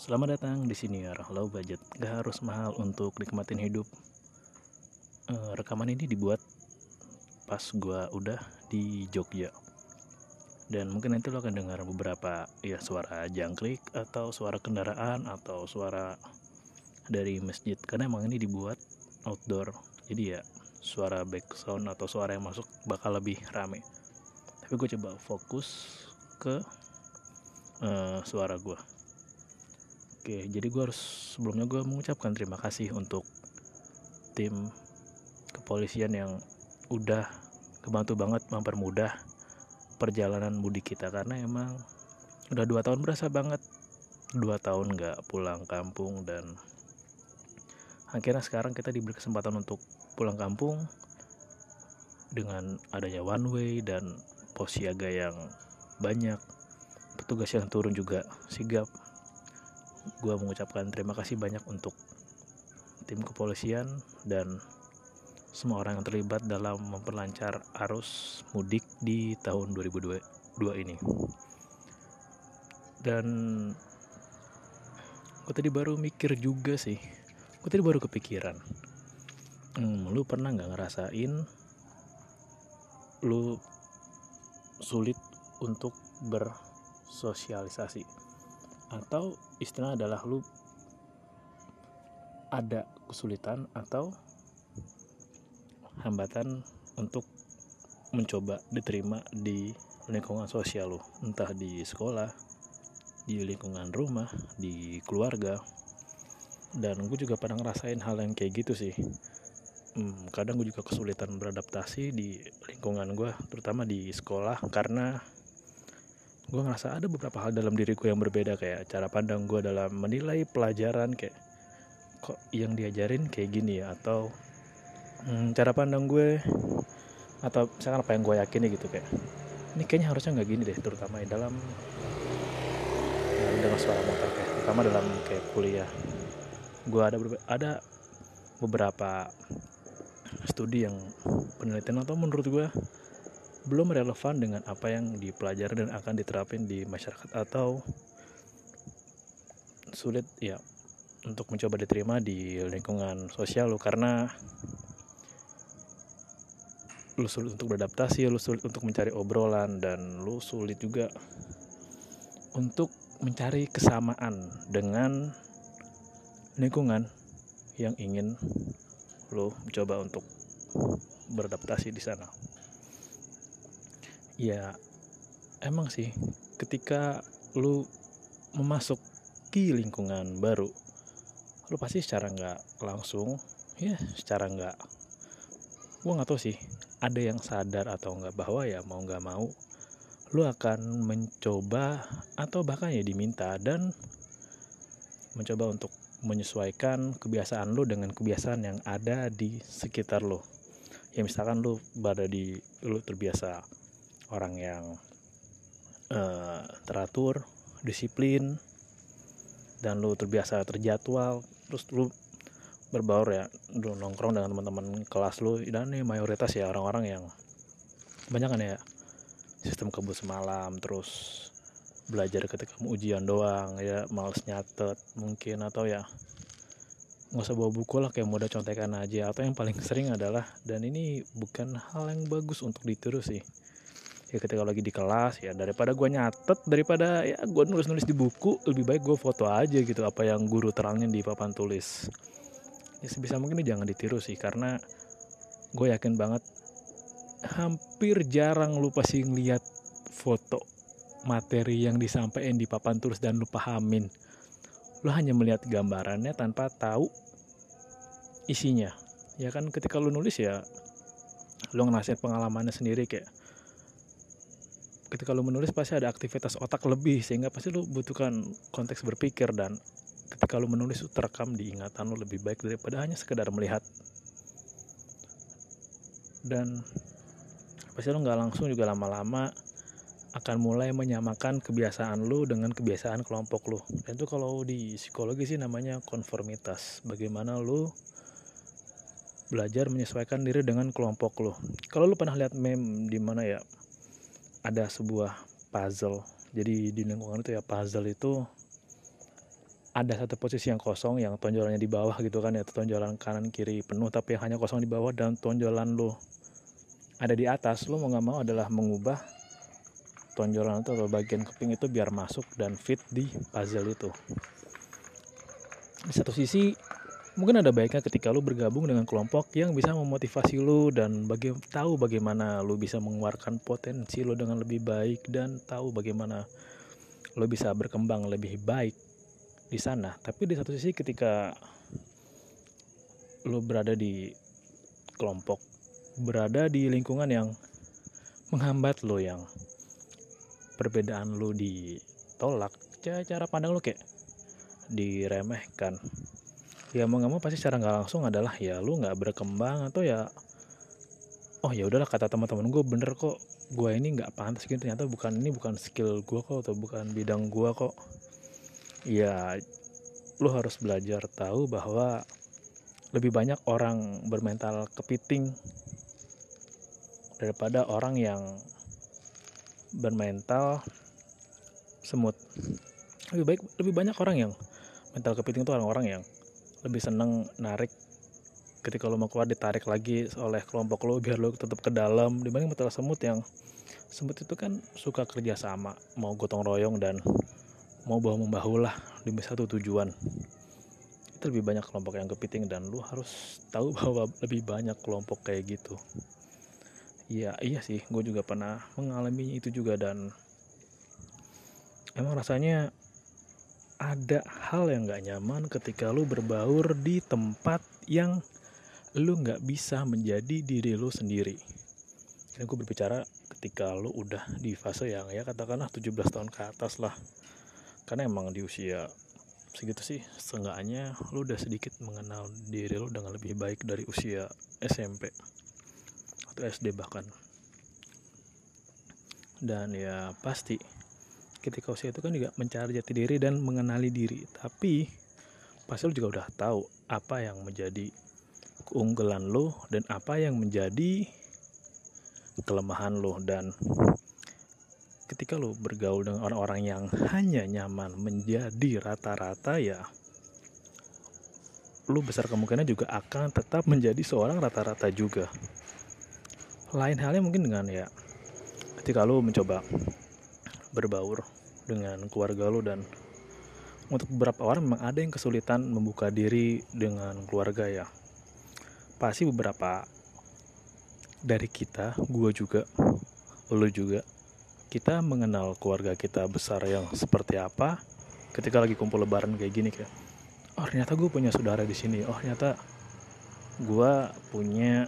Selamat datang di sini ya, low budget. Gak harus mahal untuk nikmatin hidup. Eh, rekaman ini dibuat pas gua udah di Jogja. Dan mungkin nanti lo akan dengar beberapa ya suara jangkrik atau suara kendaraan atau suara dari masjid karena emang ini dibuat outdoor. Jadi ya suara back sound atau suara yang masuk bakal lebih rame. Tapi gue coba fokus ke eh, suara gua. Oke, jadi gue harus sebelumnya gue mengucapkan terima kasih untuk tim kepolisian yang udah kebantu banget mempermudah perjalanan mudik kita. Karena emang udah dua tahun berasa banget. Dua tahun nggak pulang kampung dan akhirnya sekarang kita diberi kesempatan untuk pulang kampung dengan adanya one way dan pos siaga yang banyak. Petugas yang turun juga sigap gue mengucapkan terima kasih banyak untuk tim kepolisian dan semua orang yang terlibat dalam memperlancar arus mudik di tahun 2022 ini. Dan gue tadi baru mikir juga sih, gue tadi baru kepikiran. Hmm, lu pernah nggak ngerasain lu sulit untuk bersosialisasi? Atau istilah adalah lu ada kesulitan atau hambatan untuk mencoba diterima di lingkungan sosial lu. Entah di sekolah di lingkungan rumah di keluarga. Dan gue juga pernah ngerasain hal yang kayak gitu sih. Hmm, kadang gue juga kesulitan beradaptasi di lingkungan gue terutama di sekolah karena gue ngerasa ada beberapa hal dalam diriku yang berbeda kayak cara pandang gue dalam menilai pelajaran kayak kok yang diajarin kayak gini ya atau hmm, cara pandang gue atau misalkan apa yang gue yakini gitu kayak ini kayaknya harusnya nggak gini deh terutama dalam ya, dengan suara motor kayak terutama dalam kayak kuliah. Gue ada ada beberapa studi yang penelitian atau menurut gue belum relevan dengan apa yang dipelajari dan akan diterapin di masyarakat atau sulit ya untuk mencoba diterima di lingkungan sosial lo. Karena lu sulit untuk beradaptasi, lu sulit untuk mencari obrolan dan lu sulit juga untuk mencari kesamaan dengan lingkungan yang ingin lu coba untuk beradaptasi di sana ya emang sih ketika lu memasuki lingkungan baru lu pasti secara nggak langsung ya secara nggak gua nggak tahu sih ada yang sadar atau nggak bahwa ya mau nggak mau lu akan mencoba atau bahkan ya diminta dan mencoba untuk menyesuaikan kebiasaan lu dengan kebiasaan yang ada di sekitar lu. Ya misalkan lu berada di lu terbiasa orang yang uh, teratur disiplin dan lu terbiasa terjadwal terus lu berbaur ya lu nongkrong dengan teman-teman kelas lu dan nih mayoritas ya orang-orang yang banyak kan ya sistem kebut semalam terus belajar ketika mau ujian doang ya males nyatet mungkin atau ya nggak usah bawa buku lah kayak mudah contekan aja. Atau yang paling sering adalah dan ini bukan hal yang bagus untuk ditiru sih ya ketika lagi di kelas ya daripada gue nyatet daripada ya gue nulis nulis di buku lebih baik gue foto aja gitu apa yang guru terangin di papan tulis. Ya sebisa mungkin jangan ditiru sih karena gue yakin banget hampir jarang lu pasti ngeliat foto materi yang disampaikan di papan tulis dan lu pahamin. Lu hanya melihat gambarannya tanpa tahu isinya. Ya kan ketika lu nulis ya lu ngerasain pengalamannya sendiri kayak ketika lu menulis pasti ada aktivitas otak lebih sehingga pasti lu butuhkan konteks berpikir dan ketika lu menulis terekam di ingatan lu lebih baik daripada hanya sekedar melihat. Dan pasti lu nggak langsung juga lama-lama akan mulai menyamakan kebiasaan lu dengan kebiasaan kelompok lu. Dan itu kalau di psikologi sih namanya konformitas. Bagaimana lu belajar menyesuaikan diri dengan kelompok lu. Kalau lu pernah lihat meme di mana ya ada sebuah puzzle. Jadi di lingkungan itu ya puzzle itu ada satu posisi yang kosong yang tonjolannya di bawah gitu kan ya tonjolan kanan kiri penuh tapi yang hanya kosong di bawah dan tonjolan lo ada di atas. Lo mau nggak mau adalah mengubah tonjolan itu atau bagian keping itu biar masuk dan fit di puzzle itu. Di satu sisi mungkin ada baiknya ketika lo bergabung dengan kelompok yang bisa memotivasi lo dan bagi tahu bagaimana lo bisa mengeluarkan potensi lo dengan lebih baik dan tahu bagaimana lo bisa berkembang lebih baik di sana. Tapi di satu sisi ketika lo berada di kelompok berada di lingkungan yang menghambat lo yang perbedaan lo ditolak cara pandang lo kayak diremehkan ya mau nggak mau pasti secara nggak langsung adalah ya lo nggak berkembang atau ya oh ya udahlah kata teman-teman gue bener kok gue ini nggak pantas gitu ternyata bukan ini bukan skill gue kok atau bukan bidang gue kok. Ya lo harus belajar tahu bahwa lebih banyak orang bermental kepiting daripada orang yang bermental semut. Lebih baik lebih banyak orang yang mental kepiting itu orang-orang yang lebih seneng narik ketika lo mau keluar ditarik lagi oleh kelompok lo biar lo tetap ke dalam. Dibanding mental semut yang semut itu kan suka kerja sama mau gotong royong dan mau bawa membahu lah demi satu tujuan. Itu lebih banyak kelompok yang kepiting dan lu harus tahu bahwa lebih banyak kelompok kayak gitu. Iya iya sih gue juga pernah mengalami itu juga dan emang rasanya ada hal yang gak nyaman ketika lu berbaur di tempat yang lu gak bisa menjadi diri lu sendiri. Ini gue berbicara ketika lu udah di fase yang ya katakanlah 17 tahun ke atas lah. Karena emang di usia segitu sih seenggaknya lu udah sedikit mengenal diri lu dengan lebih baik dari usia SMP atau SD bahkan. Dan ya pasti ketika usia itu kan juga mencari jati diri dan mengenali diri. Tapi pasti lu juga udah tahu apa yang menjadi keunggulan lo dan apa yang menjadi kelemahan lo. Dan ketika lo bergaul dengan orang-orang yang hanya nyaman menjadi rata-rata ya lo besar kemungkinan juga akan tetap menjadi seorang rata-rata juga. Lain halnya mungkin dengan ya ketika lo mencoba berbaur dengan keluarga lo dan untuk beberapa orang memang ada yang kesulitan membuka diri dengan keluarga ya. Pasti beberapa dari kita gue juga lo juga kita mengenal keluarga kita besar yang seperti apa ketika lagi kumpul lebaran kayak gini kayak oh ternyata gue punya saudara di sini. Oh ternyata gue punya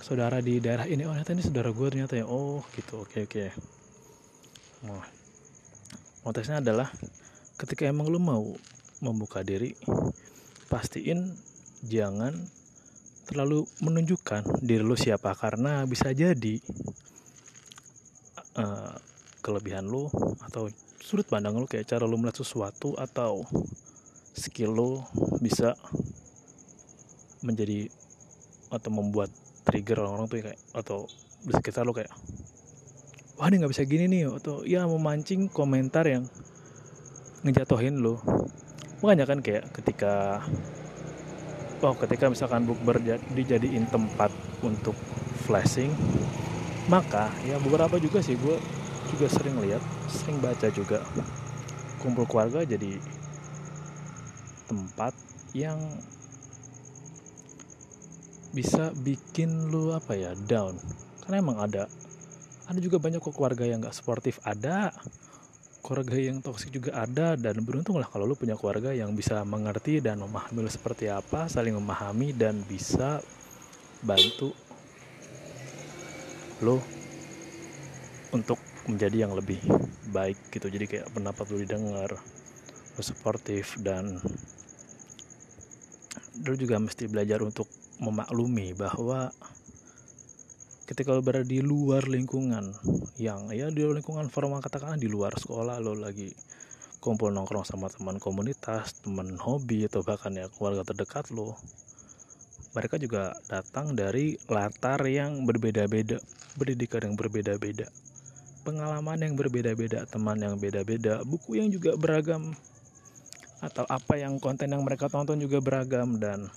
saudara di daerah ini. Oh ternyata ini saudara gue ternyata ya. Oh gitu. Oke oke nah konteksnya adalah ketika emang lu mau membuka diri pastiin jangan terlalu menunjukkan diri lu siapa karena bisa jadi uh, kelebihan lo atau sudut pandang lo kayak cara lo melihat sesuatu atau skill lo bisa menjadi atau membuat trigger orang-orang tuh kayak atau di sekitar lo kayak wah ini nggak bisa gini nih. Atau ya memancing komentar yang ngejatohin lo makanya kan kayak ketika oh ketika misalkan bukber dijadiin tempat untuk flashing maka ya beberapa juga sih gue juga sering lihat sering baca juga kumpul keluarga jadi tempat yang bisa bikin lu apa ya down. Karena emang ada ada juga banyak kok keluarga yang gak sportif ada. Keluarga yang toksik juga ada dan beruntunglah kalau lu punya keluarga yang bisa mengerti dan memahami lu seperti apa saling memahami dan bisa bantu lo untuk menjadi yang lebih baik gitu. Jadi kayak pendapat lo didengar lo sportif dan lo juga mesti belajar untuk memaklumi bahwa ketika lo berada di luar lingkungan yang ya di luar lingkungan formal katakanlah di luar sekolah lo lagi kumpul nongkrong sama teman komunitas teman hobi atau bahkan ya keluarga terdekat lo mereka juga datang dari latar yang berbeda-beda pendidikan yang berbeda-beda, pengalaman yang berbeda-beda, teman yang beda-beda, buku yang juga beragam, atau apa yang konten yang mereka tonton juga beragam dan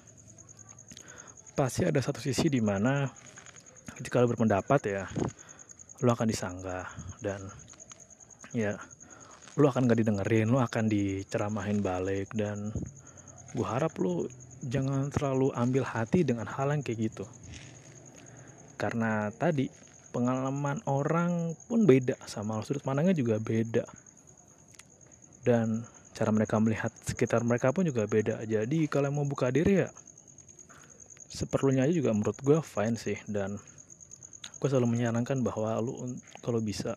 pasti ada satu sisi di mana lo berpendapat ya lo akan disanggah dan ya lo akan gak didengerin lo akan diceramahin balik dan gue harap lo jangan terlalu ambil hati dengan hal yang kayak gitu. Karena tadi pengalaman orang pun beda sama sudut pandangnya juga beda. Dan cara mereka melihat sekitar mereka pun juga beda. Jadi kalau mau buka diri ya seperlunya aja juga menurut gue fine sih dan gue selalu menyarankan bahwa lu kalau bisa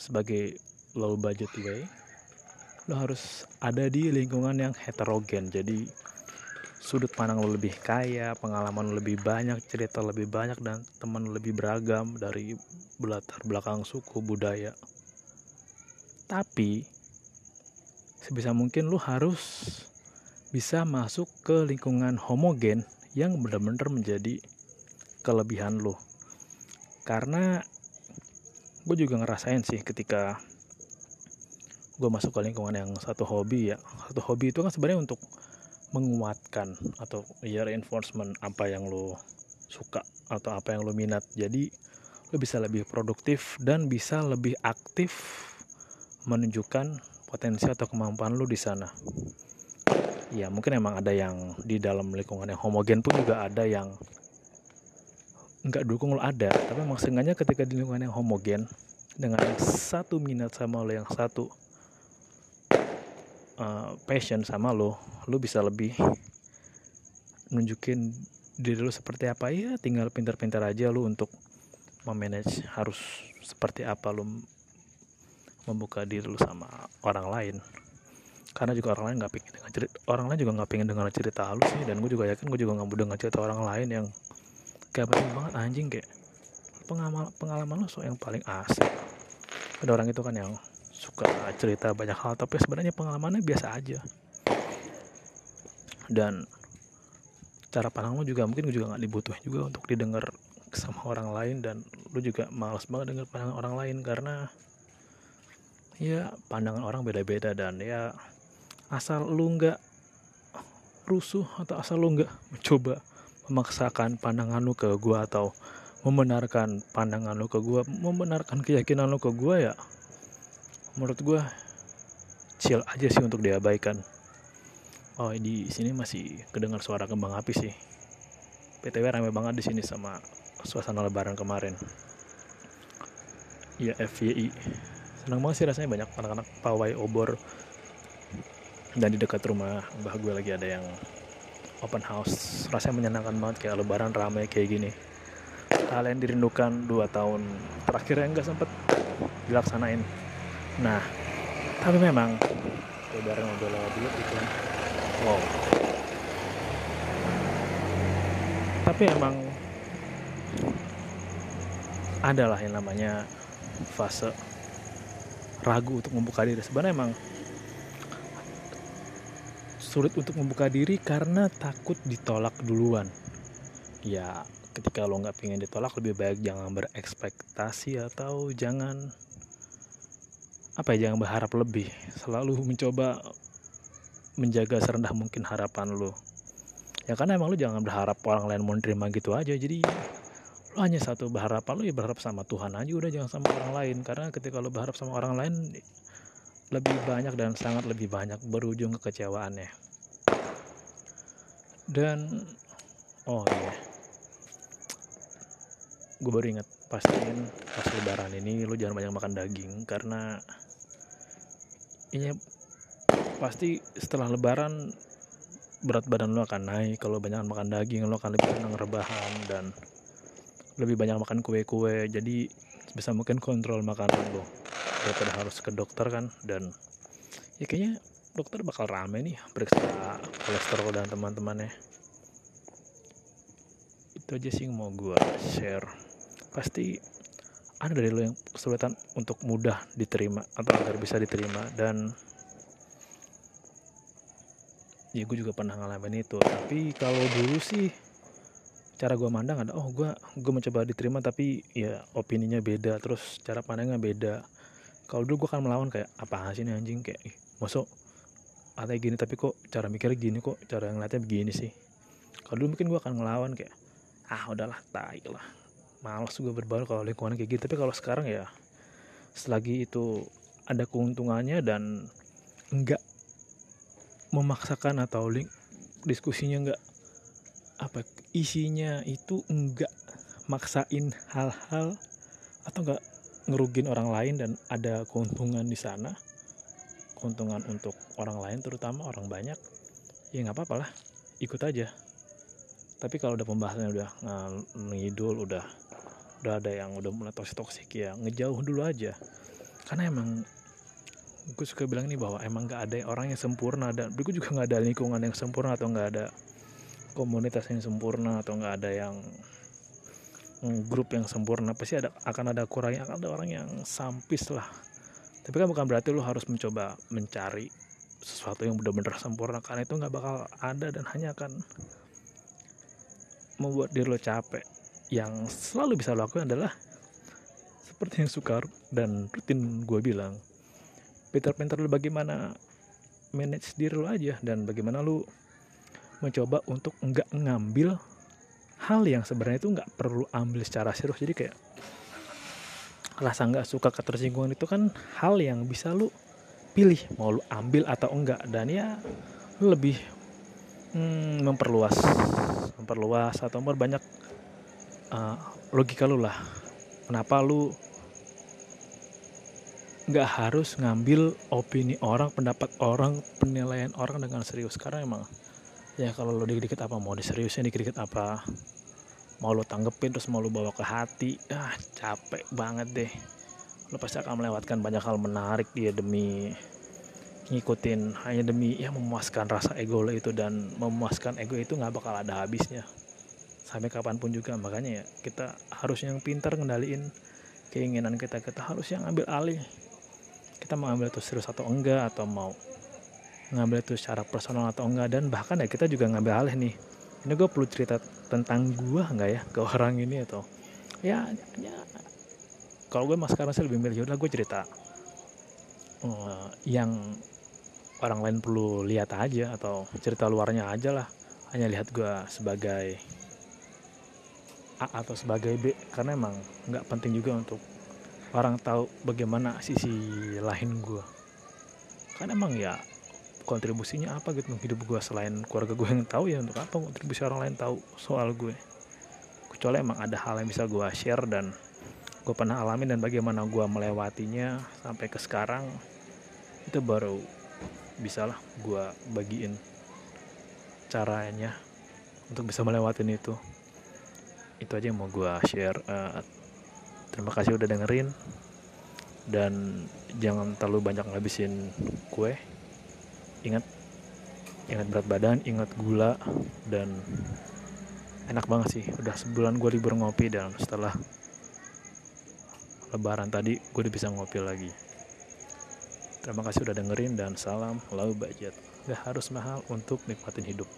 sebagai low budget way lo harus ada di lingkungan yang heterogen. Jadi sudut pandang lo lebih kaya pengalaman lo lebih banyak cerita lebih banyak dan teman lebih beragam dari latar belakang suku budaya. Tapi sebisa mungkin lo harus bisa masuk ke lingkungan homogen yang benar-benar menjadi kelebihan lo karena gue juga ngerasain sih ketika gue masuk ke lingkungan yang satu hobi ya. Satu hobi itu kan sebenarnya untuk menguatkan atau ya reinforcement apa yang lo suka atau apa yang lo minat. Jadi lo bisa lebih produktif dan bisa lebih aktif menunjukkan potensi atau kemampuan lu di sana. Ya mungkin emang ada yang di dalam lingkungan yang homogen pun juga ada yang nggak dukung lo ada, tapi sengaja ketika di lingkungan yang homogen dengan satu minat sama lo yang satu uh, passion sama lo, lo bisa lebih nunjukin diri lo seperti apa. Ya, tinggal pintar-pintar aja lo untuk memanage harus seperti apa lo membuka diri lu sama orang lain. Karena juga orang lain nggak pengen dengar cerita orang lain juga nggak pengen dengar cerita lu sih. Dan gue juga yakin gue juga nggak mau dengar cerita orang lain yang kayak penting banget anjing kayak pengalaman pengalaman lu so yang paling asik. Ada orang itu kan yang suka cerita banyak hal tapi sebenarnya pengalamannya biasa aja. Dan cara pandang lu juga mungkin juga nggak dibutuhin juga untuk didengar sama orang lain dan lu juga males banget dengar pandangan orang lain karena ya pandangan orang beda-beda dan ya asal lu nggak rusuh atau asal lu nggak mencoba memaksakan pandangan lu ke gua atau membenarkan pandangan lu ke gua membenarkan keyakinan lu ke gua ya menurut gua chill aja sih untuk diabaikan. Oh di sini masih kedengar suara kembang api sih. PTW rame banget di sini sama suasana lebaran kemarin. Ya FYI senang banget sih rasanya banyak anak-anak pawai obor. Dan di dekat rumah mbah gue lagi ada yang open house. Rasanya menyenangkan banget kayak lebaran ramai kayak gini. Hal yang dirindukan dua tahun terakhir yang gak sempet dilaksanain. Nah tapi memang lebaran udah lewat dulu itu wow. Tapi emang adalah yang namanya fase ragu untuk membuka diri. Sebenarnya emang sulit untuk membuka diri karena takut ditolak duluan. Ya ketika lo nggak pengen ditolak lebih baik jangan berekspektasi atau jangan apa ya jangan berharap lebih. Selalu mencoba menjaga serendah mungkin harapan lo. Ya karena emang lo jangan berharap orang lain mau nerima gitu aja. Jadi lo hanya satu berharap lo ya berharap sama Tuhan aja. Udah jangan sama orang lain. Karena ketika lo berharap sama orang lain lebih banyak dan sangat lebih banyak berujung kekecewaannya. Dan oh iya. Gue baru ingat pastiin pas lebaran ini lo jangan banyak makan daging karena ini pasti setelah lebaran berat badan lo akan naik kalau banyak makan daging lo akan lebih senang rebahan dan lebih banyak makan kue-kue jadi bisa mungkin kontrol makanan lo daripada harus ke dokter kan dan ya kayaknya dokter bakal rame nih periksa kolesterol dan teman-temannya. Itu aja sih yang mau gue share. Pasti ada dari lo yang kesulitan untuk mudah diterima atau agar bisa diterima dan ya gue juga pernah ngalamin itu. Tapi kalau dulu sih cara gue mandang ada oh gue gue mencoba diterima tapi ya opininya beda terus cara pandangnya beda kalau dulu gue akan melawan kayak apa sih ini anjing? Kayak ih masuk ada gini tapi kok cara mikirnya gini kok cara ngeliatnya begini sih? Kalau dulu mungkin gue akan ngelawan kayak ah udahlah tai lah. Malas juga berbaur kalau lingkungan kayak gitu tapi kalau sekarang ya selagi itu ada keuntungannya dan enggak memaksakan atau link diskusinya enggak apa isinya itu enggak maksain hal-hal atau enggak ngerugin orang lain dan ada keuntungan di sana. Keuntungan untuk orang lain terutama orang banyak ya nggak apa-apa lah. Ikut aja. Tapi kalau udah pembahasannya udah ngidul udah udah ada yang udah mulai toksik toksik ya ngejauh dulu aja. Karena emang gue suka bilang nih bahwa emang gak ada orang yang sempurna dan gue juga nggak ada lingkungan yang sempurna atau nggak ada komunitas yang sempurna atau nggak ada yang grup yang sempurna pasti ada akan ada kurangnya akan ada orang yang sampis lah. Tapi kan bukan berarti lo harus mencoba mencari sesuatu yang benar-benar sempurna karena itu nggak bakal ada dan hanya akan membuat diri lo capek. Yang selalu bisa lo lakukan adalah seperti yang sukar dan rutin gue bilang pinter-pinter lo bagaimana manage diri lo aja dan bagaimana lo mencoba untuk enggak ngambil hal yang sebenarnya itu nggak perlu ambil secara serius. Jadi kayak rasa nggak suka ketersinggungan itu kan hal yang bisa lo pilih mau lo ambil atau enggak dan ya lebih hmm, memperluas memperluas atau memperbanyak uh, logika lu lah. Kenapa lu nggak harus ngambil opini orang pendapat orang penilaian orang dengan serius? Karena emang ya kalau lo dikit-dikit apa? Mau diseriusin dikit-dikit apa? Mau lo tanggepin terus mau lo bawa ke hati? Ah capek banget deh. Lo pasti akan melewatkan banyak hal menarik dia demi ngikutin hanya demi ya memuaskan rasa ego lo itu dan memuaskan ego itu nggak bakal ada habisnya. Sampai kapan pun juga. Makanya ya kita harus yang pintar ngendaliin keinginan kita. Kita harus yang ambil alih. Kita mau ambil itu serius atau enggak atau mau ngambil itu secara personal atau enggak dan bahkan ya kita juga ngambil alih nih. Ini gue perlu cerita tentang gue nggak ya ke orang ini atau? Ya, ya. Kalau gue mas sekarang sih lebih milih udah gue cerita. Uh, yang orang lain perlu lihat aja atau cerita luarnya aja lah. Hanya lihat gue sebagai A atau sebagai B karena emang nggak penting juga untuk orang tahu bagaimana sisi lain gue karena emang ya kontribusinya apa gitu hidup gue selain keluarga gue yang tahu ya untuk apa kontribusi orang lain tahu soal gue kecuali emang ada hal yang bisa gue share dan gue pernah alami dan bagaimana gue melewatinya sampai ke sekarang itu baru bisalah gue bagiin caranya untuk bisa melewatin itu. Itu aja yang mau gue share uh, terima kasih udah dengerin dan jangan terlalu banyak ngabisin kue ingat ingat berat badan ingat gula dan enak banget sih udah sebulan gue libur ngopi dan setelah lebaran tadi gue udah bisa ngopi lagi Terima kasih udah dengerin dan salam low budget. Gak harus mahal untuk nikmatin hidup.